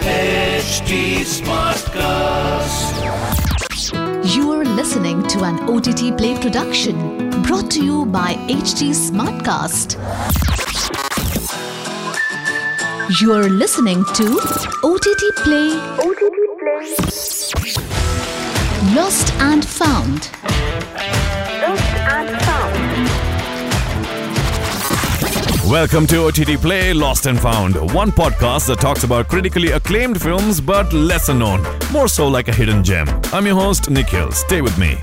HT Smartcast. You are listening to an OTT Play production brought to you by HT Smartcast. You are listening to OTT Play. OTT Play. Lost and Found. Welcome to OTT Play Lost and Found, one podcast that talks about critically acclaimed films but lesser known, more so like a hidden gem. I'm your host, Nikhil. Stay with me.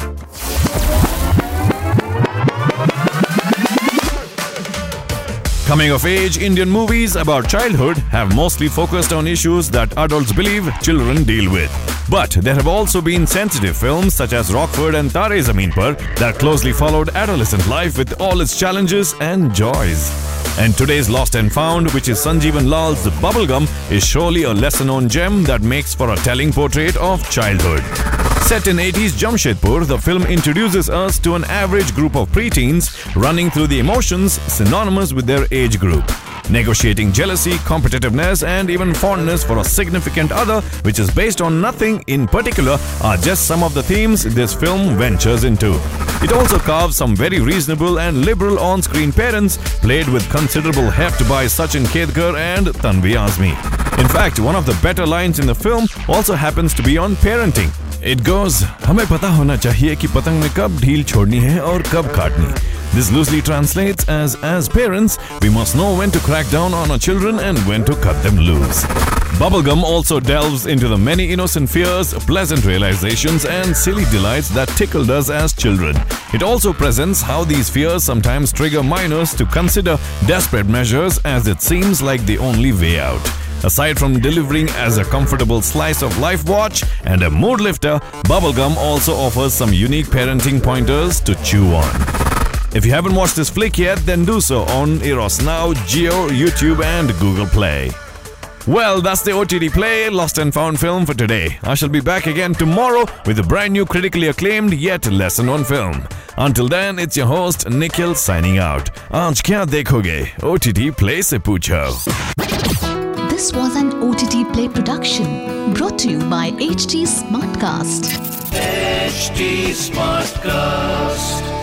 Coming of age Indian movies about childhood have mostly focused on issues that adults believe children deal with. But there have also been sensitive films such as Rockford and Taare Zameen Par that closely followed adolescent life with all its challenges and joys. And today's Lost and Found, which is Sanjivan Lal's Bubblegum, is surely a lesser known gem that makes for a telling portrait of childhood. Set in 80s Jamshedpur, the film introduces us to an average group of preteens running through the emotions synonymous with their age group negotiating jealousy, competitiveness, and even fondness for a significant other, which is based on nothing in particular, are just some of the themes this film ventures into. It also carves some very reasonable and liberal on screen parents, played with considerable heft by Sachin Khedekar and Tanvi Azmi. In fact, one of the better lines in the film also happens to be on parenting. It goes, हमें पता होना चाहिए कि पतंग में कब ढील छोड़नी है और कब काटनी this loosely translates as as parents, we must know when to crack down on our children and when to cut them loose. Bubblegum also delves into the many innocent fears, pleasant realizations, and silly delights that tickled us as children. It also presents how these fears sometimes trigger minors to consider desperate measures as it seems like the only way out. Aside from delivering as a comfortable slice of life watch and a mood lifter, Bubblegum also offers some unique parenting pointers to chew on. If you haven't watched this flick yet, then do so on Eros Now, Jio, YouTube, and Google Play. Well, that's the OTT Play Lost and Found film for today. I shall be back again tomorrow with a brand new critically acclaimed yet lesson on film. Until then, it's your host Nikhil signing out. Aaj kya dekhoge? OTT Play se pucho. This was an OTT Play production brought to you by HT Smartcast. HT Smartcast.